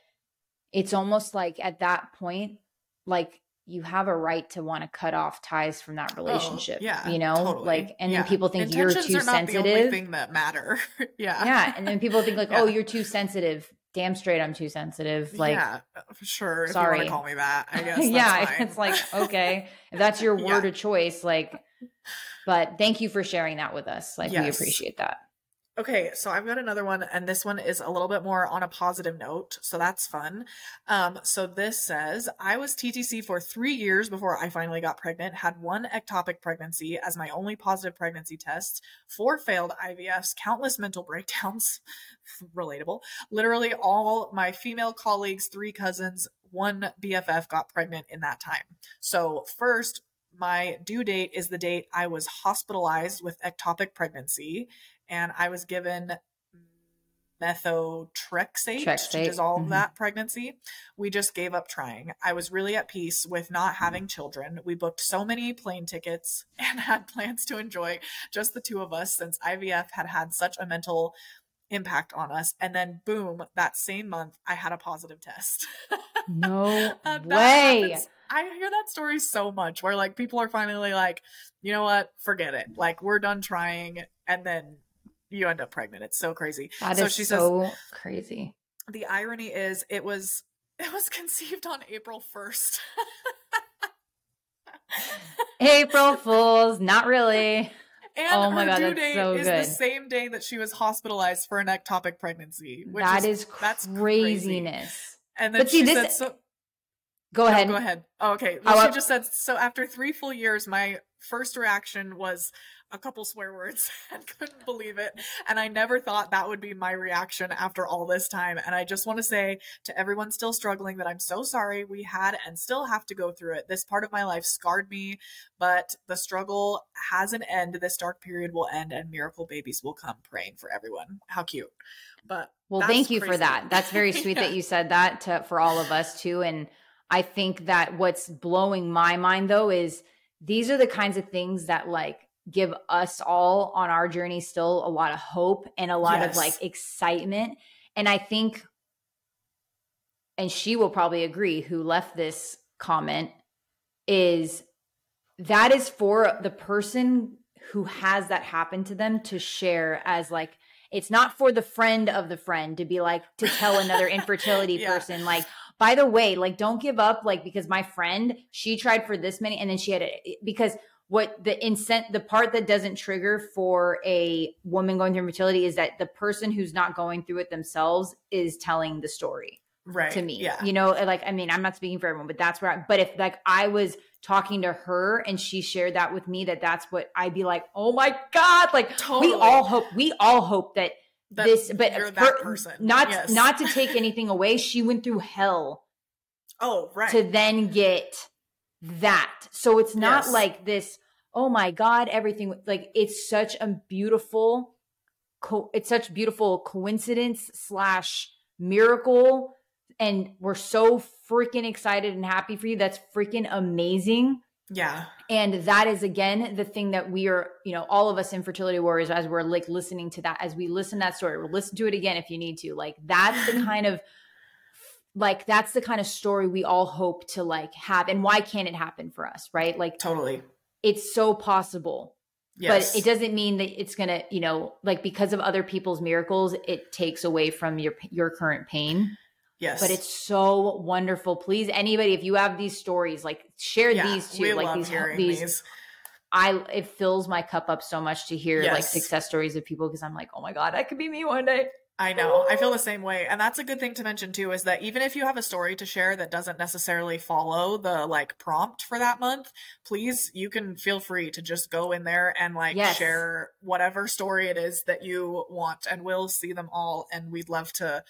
it's almost like at that point, like you have a right to want to cut off ties from that oh, relationship. Oh, yeah, you know, totally. like, and yeah. then people think Intentions you're too sensitive. The only thing that matter. yeah, yeah, and then people think like, oh, yeah. oh, you're too sensitive damn straight I'm too sensitive. Like, yeah, uh, for sure. Sorry. To call me that, I guess. yeah, fine. it's like, okay, if that's your word yeah. of choice, like, but thank you for sharing that with us. Like, yes. we appreciate that. Okay, so I've got another one, and this one is a little bit more on a positive note, so that's fun. Um, so this says I was TTC for three years before I finally got pregnant, had one ectopic pregnancy as my only positive pregnancy test, four failed IVFs, countless mental breakdowns, relatable. Literally, all my female colleagues, three cousins, one BFF got pregnant in that time. So, first, my due date is the date I was hospitalized with ectopic pregnancy and I was given methotrexate, Trexate. to dissolve mm-hmm. that pregnancy. We just gave up trying. I was really at peace with not having children. We booked so many plane tickets and had plans to enjoy just the two of us since IVF had had such a mental impact on us. And then, boom, that same month, I had a positive test. No way. Happens. I hear that story so much where like people are finally like, you know what, forget it. Like, we're done trying. And then you end up pregnant. It's so crazy. That so she so says, crazy. The irony is it was it was conceived on April 1st. April Fools, not really. And oh my god, that's so is good. the same day that she was hospitalized for an ectopic pregnancy. That is, is that's craziness. Crazy. And then but she see, said, so, Go ahead. Go ahead. Oh, okay. Well, she just said so. After three full years, my first reaction was a couple swear words and couldn't believe it. And I never thought that would be my reaction after all this time. And I just want to say to everyone still struggling that I'm so sorry we had and still have to go through it. This part of my life scarred me, but the struggle has an end. This dark period will end and miracle babies will come praying for everyone. How cute. But well, thank you crazy. for that. That's very sweet yeah. that you said that to, for all of us too. And I think that what's blowing my mind though is these are the kinds of things that like give us all on our journey still a lot of hope and a lot yes. of like excitement. And I think, and she will probably agree, who left this comment, is that is for the person who has that happen to them to share as like, it's not for the friend of the friend to be like, to tell another infertility yeah. person, like, by the way, like, don't give up, like, because my friend, she tried for this many and then she had it because what the incent the part that doesn't trigger for a woman going through fertility is that the person who's not going through it themselves is telling the story right. to me. Yeah. You know like i mean i'm not speaking for everyone but that's where I, but if like i was talking to her and she shared that with me that that's what i'd be like oh my god like totally. we all hope we all hope that, that this but you're that person. not yes. not to take anything away she went through hell oh right. to then get that. So it's not yes. like this, oh my God, everything like it's such a beautiful co- it's such beautiful coincidence slash miracle. And we're so freaking excited and happy for you. That's freaking amazing. Yeah. And that is again the thing that we are, you know, all of us infertility warriors, as we're like listening to that, as we listen to that story, we'll listen to it again if you need to. Like that's the kind of like that's the kind of story we all hope to like have and why can't it happen for us right? Like totally. it's so possible. Yes. but it doesn't mean that it's gonna you know like because of other people's miracles it takes away from your your current pain. Yes. But it's so wonderful. Please anybody if you have these stories like share yeah, these too like these these, these. I it fills my cup up so much to hear yes. like success stories of people because I'm like, oh my god, that could be me one day. I know. I feel the same way. And that's a good thing to mention too is that even if you have a story to share that doesn't necessarily follow the like prompt for that month, please you can feel free to just go in there and like yes. share whatever story it is that you want and we'll see them all and we'd love to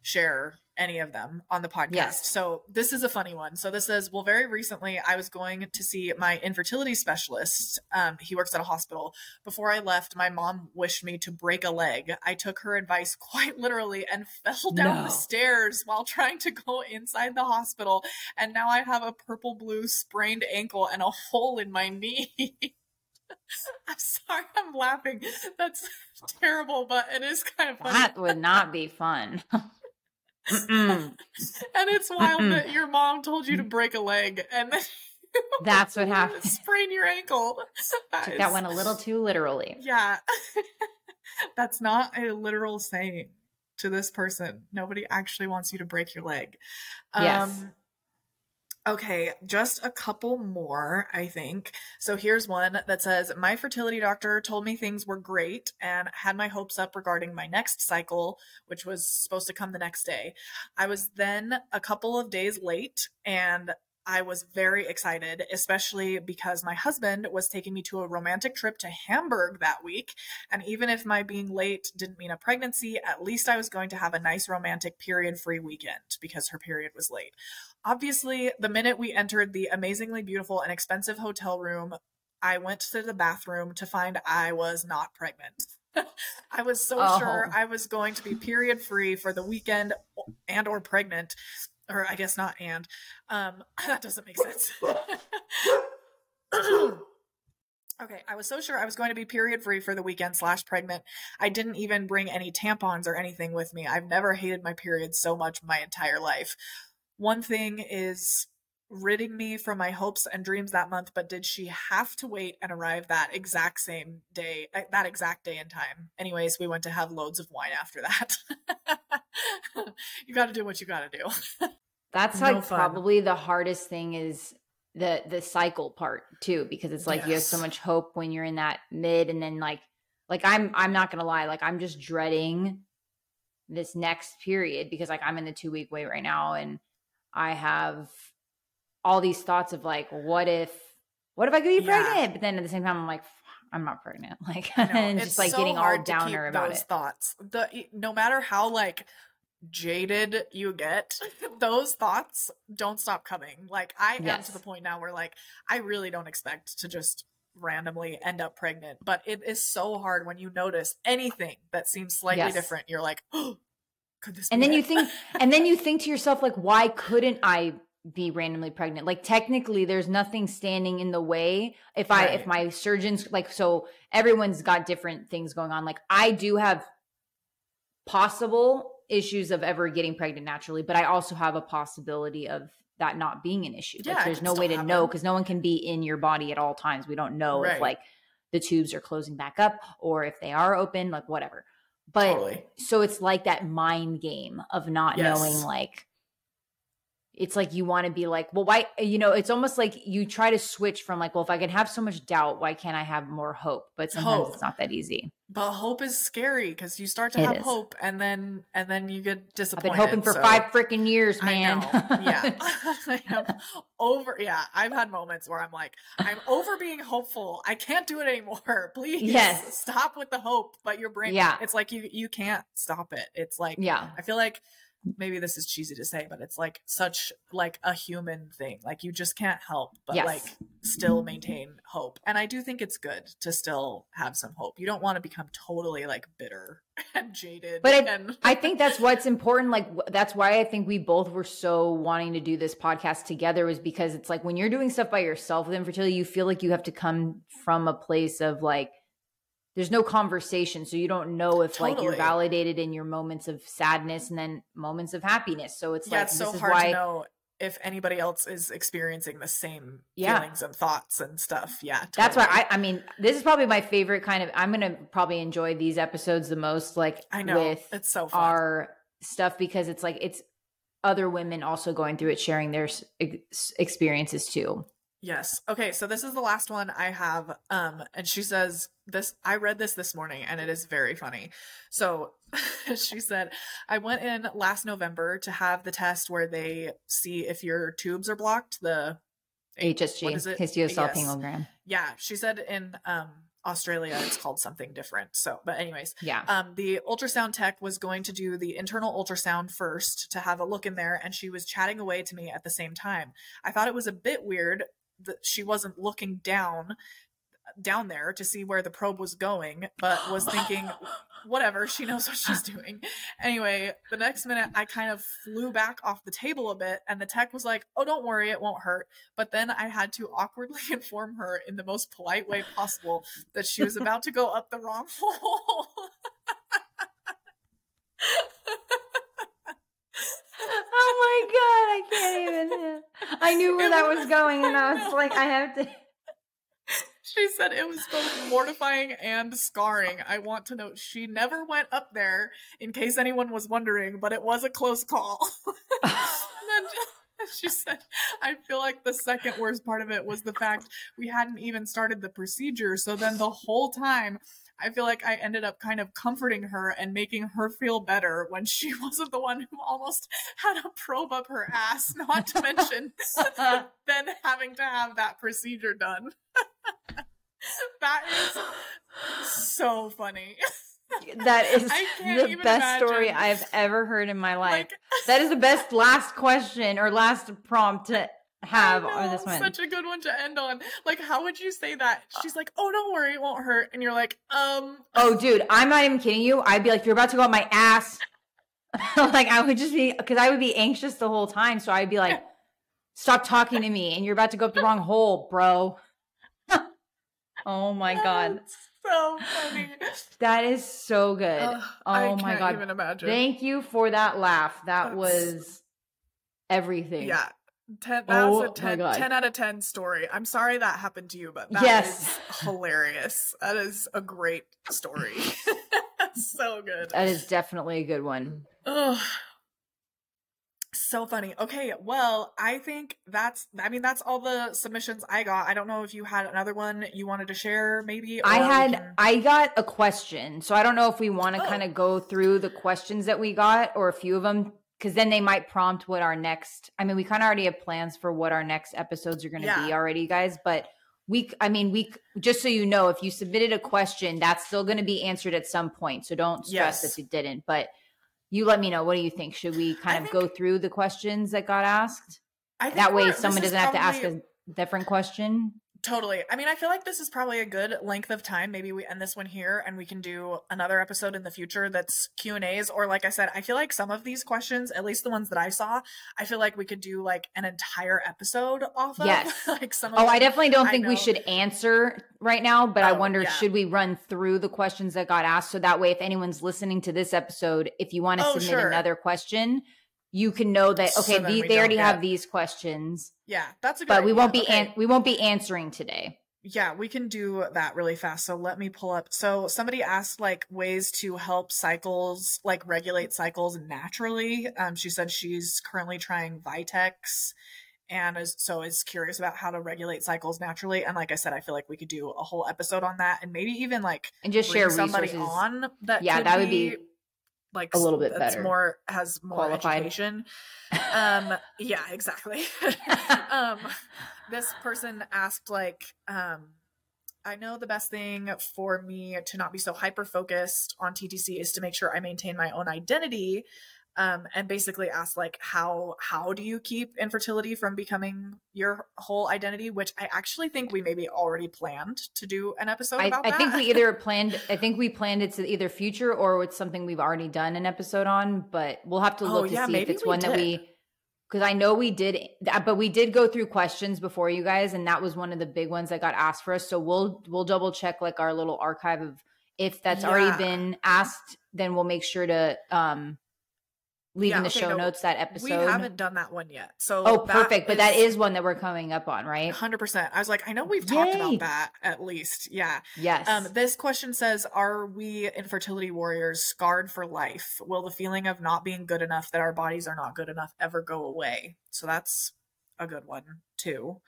share any of them on the podcast. Yes. So this is a funny one. So this is well, very recently I was going to see my infertility specialist. Um, he works at a hospital. Before I left, my mom wished me to break a leg. I took her advice quite literally and fell down no. the stairs while trying to go inside the hospital. And now I have a purple blue sprained ankle and a hole in my knee. I'm sorry, I'm laughing. That's terrible, but it is kind of funny. That would not be fun. And it's wild Mm-mm. that your mom told you to break a leg and then that's what happened. Sprain your ankle. That, one a little too literally. Yeah. that's not a literal saying to this person. Nobody actually wants you to break your leg. Yes. Um, Okay, just a couple more, I think. So here's one that says My fertility doctor told me things were great and had my hopes up regarding my next cycle, which was supposed to come the next day. I was then a couple of days late and I was very excited, especially because my husband was taking me to a romantic trip to Hamburg that week. And even if my being late didn't mean a pregnancy, at least I was going to have a nice romantic period free weekend because her period was late. Obviously, the minute we entered the amazingly beautiful and expensive hotel room, I went to the bathroom to find I was not pregnant. I was so oh. sure I was going to be period free for the weekend and or pregnant or I guess not and um that doesn't make sense. Okay, I was so sure I was going to be period free for the weekend slash pregnant. I didn't even bring any tampons or anything with me. I've never hated my period so much my entire life. One thing is ridding me from my hopes and dreams that month, but did she have to wait and arrive that exact same day, eh, that exact day and time? Anyways, we went to have loads of wine after that. you got to do what you got to do. That's no like fun. probably the hardest thing is the the cycle part too because it's like yes. you have so much hope when you're in that mid and then like like I'm I'm not going to lie like I'm just dreading this next period because like I'm in the 2 week wait right now and I have all these thoughts of like, what if, what if I could be yeah. pregnant? But then at the same time, I'm like, I'm not pregnant. Like, and just like so getting all downer about those it. Thoughts. The no matter how like jaded you get, those thoughts don't stop coming. Like I yes. am to the point now where like I really don't expect to just randomly end up pregnant, but it is so hard when you notice anything that seems slightly yes. different. You're like, oh, could this? And then it? you think, and then you think to yourself, like, why couldn't I be randomly pregnant. Like technically there's nothing standing in the way if I if my surgeons like so everyone's got different things going on. Like I do have possible issues of ever getting pregnant naturally, but I also have a possibility of that not being an issue. Yeah, like there's no way to happen. know because no one can be in your body at all times. We don't know right. if like the tubes are closing back up or if they are open, like whatever. But totally. so it's like that mind game of not yes. knowing like it's like you want to be like, well, why, you know, it's almost like you try to switch from like, well, if I can have so much doubt, why can't I have more hope? But sometimes hope. it's not that easy. But hope is scary because you start to it have is. hope and then and then you get disappointed. I've been hoping for so. five freaking years, man. yeah. Over yeah, I've had moments where I'm like, I'm over being hopeful. I can't do it anymore. Please yes. stop with the hope. But your brain yeah. it's like you you can't stop it. It's like yeah. I feel like maybe this is cheesy to say, but it's like such like a human thing. Like you just can't help but yes. like still maintain hope. And I do think it's good to still have some hope. You don't want to become totally like bitter and jaded. But I, and- I think that's what's important. Like that's why I think we both were so wanting to do this podcast together was because it's like when you're doing stuff by yourself with infertility, you feel like you have to come from a place of like there's no conversation so you don't know if totally. like you're validated in your moments of sadness and then moments of happiness so it's yeah, like it's so hard why, to know if anybody else is experiencing the same yeah. feelings and thoughts and stuff yeah totally. that's why I, I mean this is probably my favorite kind of i'm gonna probably enjoy these episodes the most like i know with it's so fun. our stuff because it's like it's other women also going through it sharing their experiences too Yes. Okay, so this is the last one I have um and she says this I read this this morning and it is very funny. So she said, "I went in last November to have the test where they see if your tubes are blocked, the HSG, hysterosalpingogram. Yes. Yeah, she said in um Australia it's called something different. So, but anyways, yeah. Um the ultrasound tech was going to do the internal ultrasound first to have a look in there and she was chatting away to me at the same time. I thought it was a bit weird that she wasn't looking down down there to see where the probe was going, but was thinking, whatever, she knows what she's doing. Anyway, the next minute I kind of flew back off the table a bit, and the tech was like, oh, don't worry, it won't hurt. But then I had to awkwardly inform her in the most polite way possible that she was about to go up the wrong hole. Oh my god, I can't even. I knew where that was going, and I was like, I have to. She said it was both mortifying and scarring. I want to note she never went up there, in case anyone was wondering, but it was a close call. and, then, she said, I feel like the second worst part of it was the fact we hadn't even started the procedure. So then the whole time, I feel like I ended up kind of comforting her and making her feel better when she wasn't the one who almost had a probe up her ass, not to mention then having to have that procedure done. that is so funny. That is the best imagine. story I've ever heard in my life. Like, that is the best last question or last prompt to have know, on this one. Such a good one to end on. Like, how would you say that? She's like, "Oh, don't worry, it won't hurt," and you're like, "Um." Oh, dude, I'm not even kidding you. I'd be like, "You're about to go on my ass." like, I would just be because I would be anxious the whole time. So I'd be like, "Stop talking to me," and you're about to go up the wrong hole, bro. oh my god so funny. That is so good. Uh, oh my god. Even imagine. Thank you for that laugh. That That's... was everything. Yeah. 10 that oh, was a 10, 10, out of 10 story. I'm sorry that happened to you, but that yes. is hilarious. That is a great story. so good. That is definitely a good one. Ugh, so funny. Okay, well, I think that's I mean that's all the submissions I got. I don't know if you had another one you wanted to share maybe I had can... I got a question. So I don't know if we want to oh. kind of go through the questions that we got or a few of them cuz then they might prompt what our next I mean we kind of already have plans for what our next episodes are going to yeah. be already guys, but we I mean we just so you know if you submitted a question that's still going to be answered at some point. So don't stress yes. if you didn't, but you let me know. What do you think? Should we kind I of go through the questions that got asked? that way, someone doesn't have to ask a different question. Totally. I mean, I feel like this is probably a good length of time. Maybe we end this one here and we can do another episode in the future that's Q&As or like I said, I feel like some of these questions, at least the ones that I saw, I feel like we could do like an entire episode off of. Yes. like some Oh, I definitely don't think we should answer right now, but oh, I wonder yeah. should we run through the questions that got asked so that way if anyone's listening to this episode, if you want to oh, submit sure. another question, you can know that okay, so the, they already get... have these questions. Yeah, that's a good. But idea. we won't be okay. an- we won't be answering today. Yeah, we can do that really fast. So let me pull up. So somebody asked like ways to help cycles, like regulate cycles naturally. Um, she said she's currently trying Vitex and is so is curious about how to regulate cycles naturally. And like I said, I feel like we could do a whole episode on that and maybe even like and just share somebody resources. on that. Yeah, that would be like a little bit better. more has more Qualified. education. um yeah, exactly. um this person asked like um I know the best thing for me to not be so hyper focused on TTC is to make sure I maintain my own identity um, and basically asked like how how do you keep infertility from becoming your whole identity which i actually think we maybe already planned to do an episode I, about I think we either planned i think we planned it to either future or it's something we've already done an episode on but we'll have to look oh, to yeah, see if it's one did. that we because i know we did but we did go through questions before you guys and that was one of the big ones that got asked for us so we'll we'll double check like our little archive of if that's yeah. already been asked then we'll make sure to um leave yeah, in the okay, show no, notes that episode. We haven't done that one yet. So Oh, perfect. But that is one that we're coming up on, right? 100%. I was like, I know we've Yay. talked about that at least. Yeah. Yes. Um this question says, are we infertility warriors scarred for life? Will the feeling of not being good enough that our bodies are not good enough ever go away? So that's a good one too.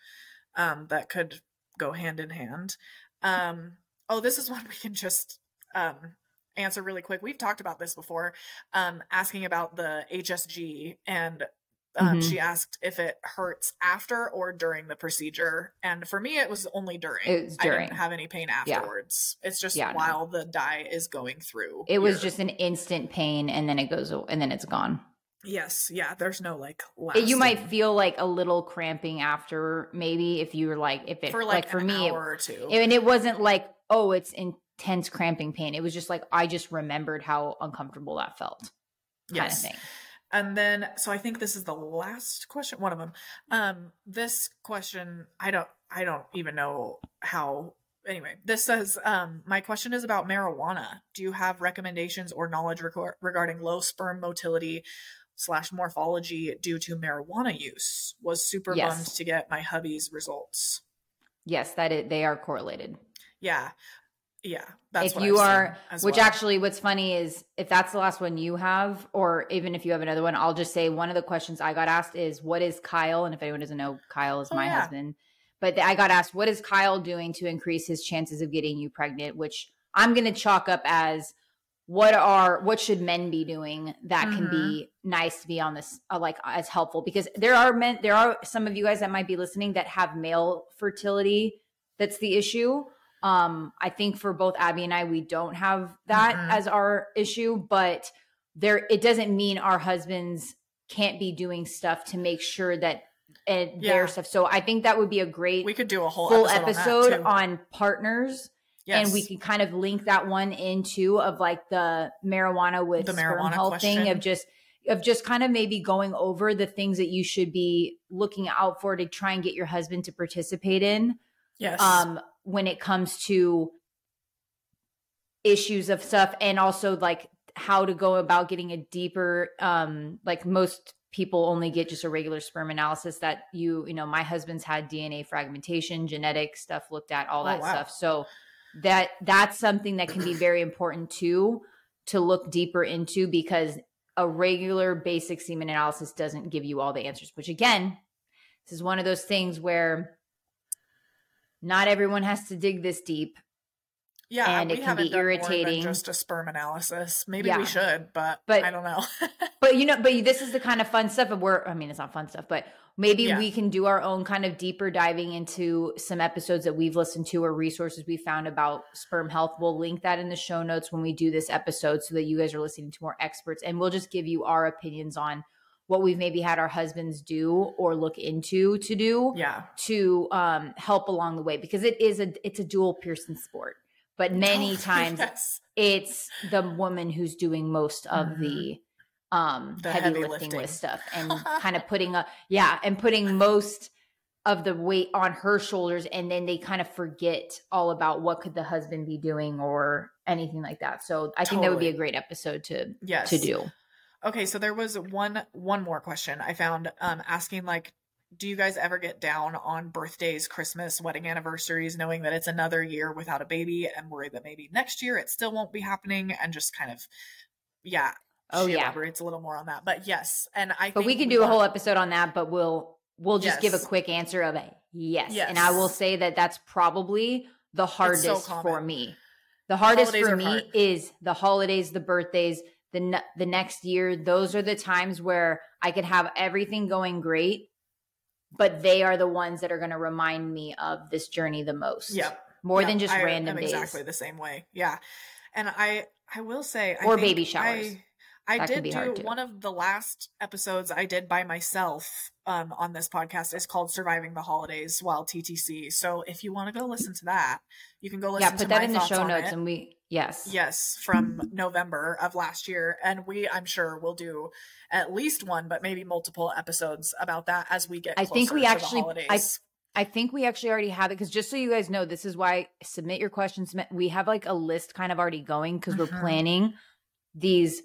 Um that could go hand in hand. Um oh, this is one we can just um answer really quick. We've talked about this before, um, asking about the HSG, and um, mm-hmm. she asked if it hurts after or during the procedure. And for me, it was only during. It was during. I didn't have any pain afterwards. Yeah. It's just yeah, while no. the dye is going through. It was just an instant pain, and then it goes, and then it's gone. Yes, yeah. There's no like. Lasting. You might feel like a little cramping after, maybe if you were like, if it for like, like for me, it, or two, and it wasn't like, oh, it's in tense cramping pain. It was just like I just remembered how uncomfortable that felt. Yes. Kind of and then so I think this is the last question, one of them. Um this question I don't I don't even know how anyway, this says um my question is about marijuana. Do you have recommendations or knowledge regarding low sperm motility slash morphology due to marijuana use? Was super yes. bummed to get my hubby's results. Yes, that it, they are correlated. Yeah. Yeah, if you are, which well. actually, what's funny is if that's the last one you have, or even if you have another one, I'll just say one of the questions I got asked is, "What is Kyle?" And if anyone doesn't know, Kyle is oh, my yeah. husband. But I got asked, "What is Kyle doing to increase his chances of getting you pregnant?" Which I'm going to chalk up as what are what should men be doing that mm-hmm. can be mm-hmm. nice to be on this uh, like as helpful because there are men there are some of you guys that might be listening that have male fertility that's the issue um i think for both abbie and i we don't have that mm-hmm. as our issue but there it doesn't mean our husbands can't be doing stuff to make sure that and yeah. their stuff so i think that would be a great we could do a whole full episode, episode on, on partners Yes. And we can kind of link that one into of like the marijuana with the marijuana health question. thing of just of just kind of maybe going over the things that you should be looking out for to try and get your husband to participate in. Yes. Um, when it comes to issues of stuff and also like how to go about getting a deeper um like most people only get just a regular sperm analysis that you you know my husband's had dna fragmentation genetic stuff looked at all oh, that wow. stuff so that that's something that can be very important too to look deeper into because a regular basic semen analysis doesn't give you all the answers which again this is one of those things where not everyone has to dig this deep yeah, and it can be irritating. just a sperm analysis. Maybe yeah. we should, but, but I don't know. but you know, but this is the kind of fun stuff. Of where I mean, it's not fun stuff, but maybe yeah. we can do our own kind of deeper diving into some episodes that we've listened to or resources we found about sperm health. We'll link that in the show notes when we do this episode, so that you guys are listening to more experts, and we'll just give you our opinions on what we've maybe had our husbands do or look into to do yeah to um help along the way because it is a it's a dual Pearson sport but many oh, times yes. it's the woman who's doing most of mm-hmm. the um the heavy, heavy lifting, lifting with stuff and kind of putting a yeah and putting most of the weight on her shoulders and then they kind of forget all about what could the husband be doing or anything like that so i think that would be a great episode to yes. to do okay so there was one one more question i found um asking like do you guys ever get down on birthdays, Christmas, wedding anniversaries, knowing that it's another year without a baby and worry that maybe next year it still won't be happening and just kind of, yeah. Oh, yeah. Elaborates a little more on that. But yes. And I, but we can do a whole episode on that, but we'll, we'll just yes. give a quick answer of it. Yes. yes. And I will say that that's probably the hardest so for me. The hardest holidays for me hard. is the holidays, the birthdays, the the next year. Those are the times where I could have everything going great but they are the ones that are going to remind me of this journey the most. Yeah. More than just I random days. Exactly the same way. Yeah. And I I will say or baby showers. I, I did do one of the last episodes I did by myself um, on this podcast is called "Surviving the Holidays" while TTC. So if you want to go listen to that, you can go listen. Yeah, put that in the show notes, and we yes, yes, from November of last year, and we I'm sure will do at least one, but maybe multiple episodes about that as we get. I think we actually. I, I think we actually already have it because just so you guys know, this is why submit your questions. We have like a list kind of already going because mm-hmm. we're planning these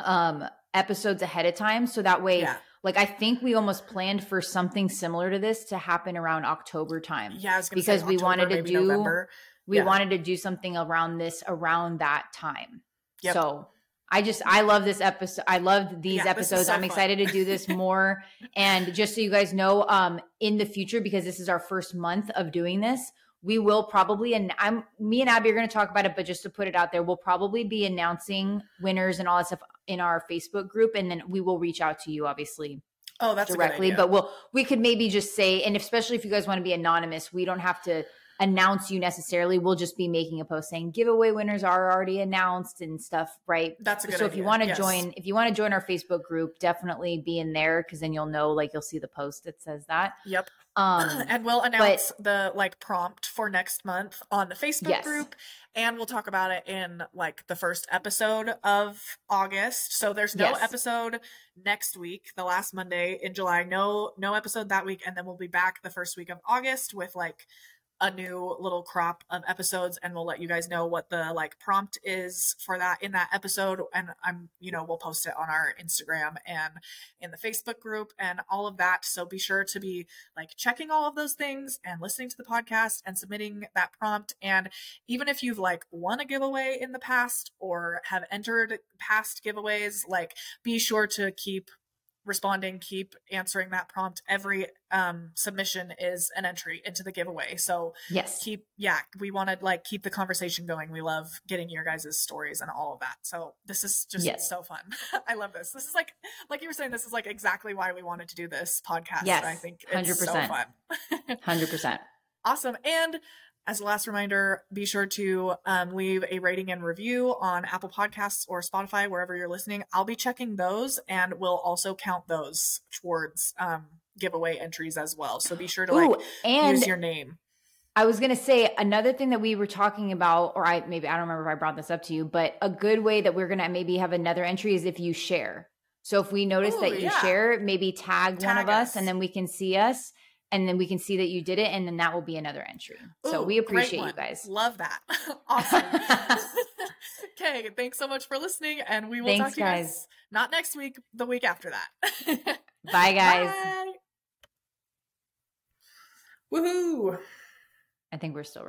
um episodes ahead of time so that way yeah. like i think we almost planned for something similar to this to happen around october time yeah because we wanted to do November. We yeah. wanted to do something around this around that time yep. so I just I love this episode. I love these yeah, episodes. So I'm excited to do this more. and just so you guys know, um, in the future, because this is our first month of doing this, we will probably and I'm me and Abbie are going to talk about it, but just to put it out there, we'll probably be announcing winners and all that stuff in our Facebook group, and then we will reach out to you, obviously. Oh, that's directly. But we'll we could maybe just say, and especially if you guys want to be anonymous, we don't have to announce you necessarily. We'll just be making a post saying giveaway winners are already announced and stuff, right? That's a good so idea. if you want to yes. join, if you want to join our Facebook group, definitely be in there because then you'll know, like you'll see the post that says that. Yep. Um, and we'll announce but, the like prompt for next month on the Facebook yes. group, and we'll talk about it in like the first episode of August. So there's no yes. episode next week, the last Monday in July. No, no episode that week, and then we'll be back the first week of August with like a new little crop of episodes and we'll let you guys know what the like prompt is for that in that episode and i'm you know we'll post it on our instagram and in the facebook group and all of that. So be sure to be like checking all of those things and listening to the podcast and submitting that prompt. And even if you've like won a giveaway in the past or have entered past giveaways like be sure to keep responding, keep answering that prompt. Every um, submission is an entry into the giveaway. So yes, keep yeah, we want to like keep the conversation going. We love getting your guys' stories and all of that. So this is just yes. so fun. I love this. This is like like you were saying, this is like exactly why we wanted to do this podcast. Yes, I think hundred percent, hundred percent. Awesome. And as a last reminder, be sure to um, leave a rating and review on Apple Podcasts or Spotify, wherever you're listening. I'll be checking those and we'll also count those towards um, giveaway entries as well. So be sure to Ooh, like use your name. I was going to say another thing that we were talking about, or I maybe I don't remember if I brought this up to you, but a good way that we're going to maybe have another entry is if you share. So if we notice Ooh, that you yeah. share, maybe tag, tag one of us. us and then we can see us and then we can see that you did it and then that will be another entry. Ooh, so we appreciate you guys. Love that. Awesome. Okay thanks so much for listening and we will thanks, talk to you guys. guys. not next week the week after that. Bye guys. Bye. woohoo! I think we're still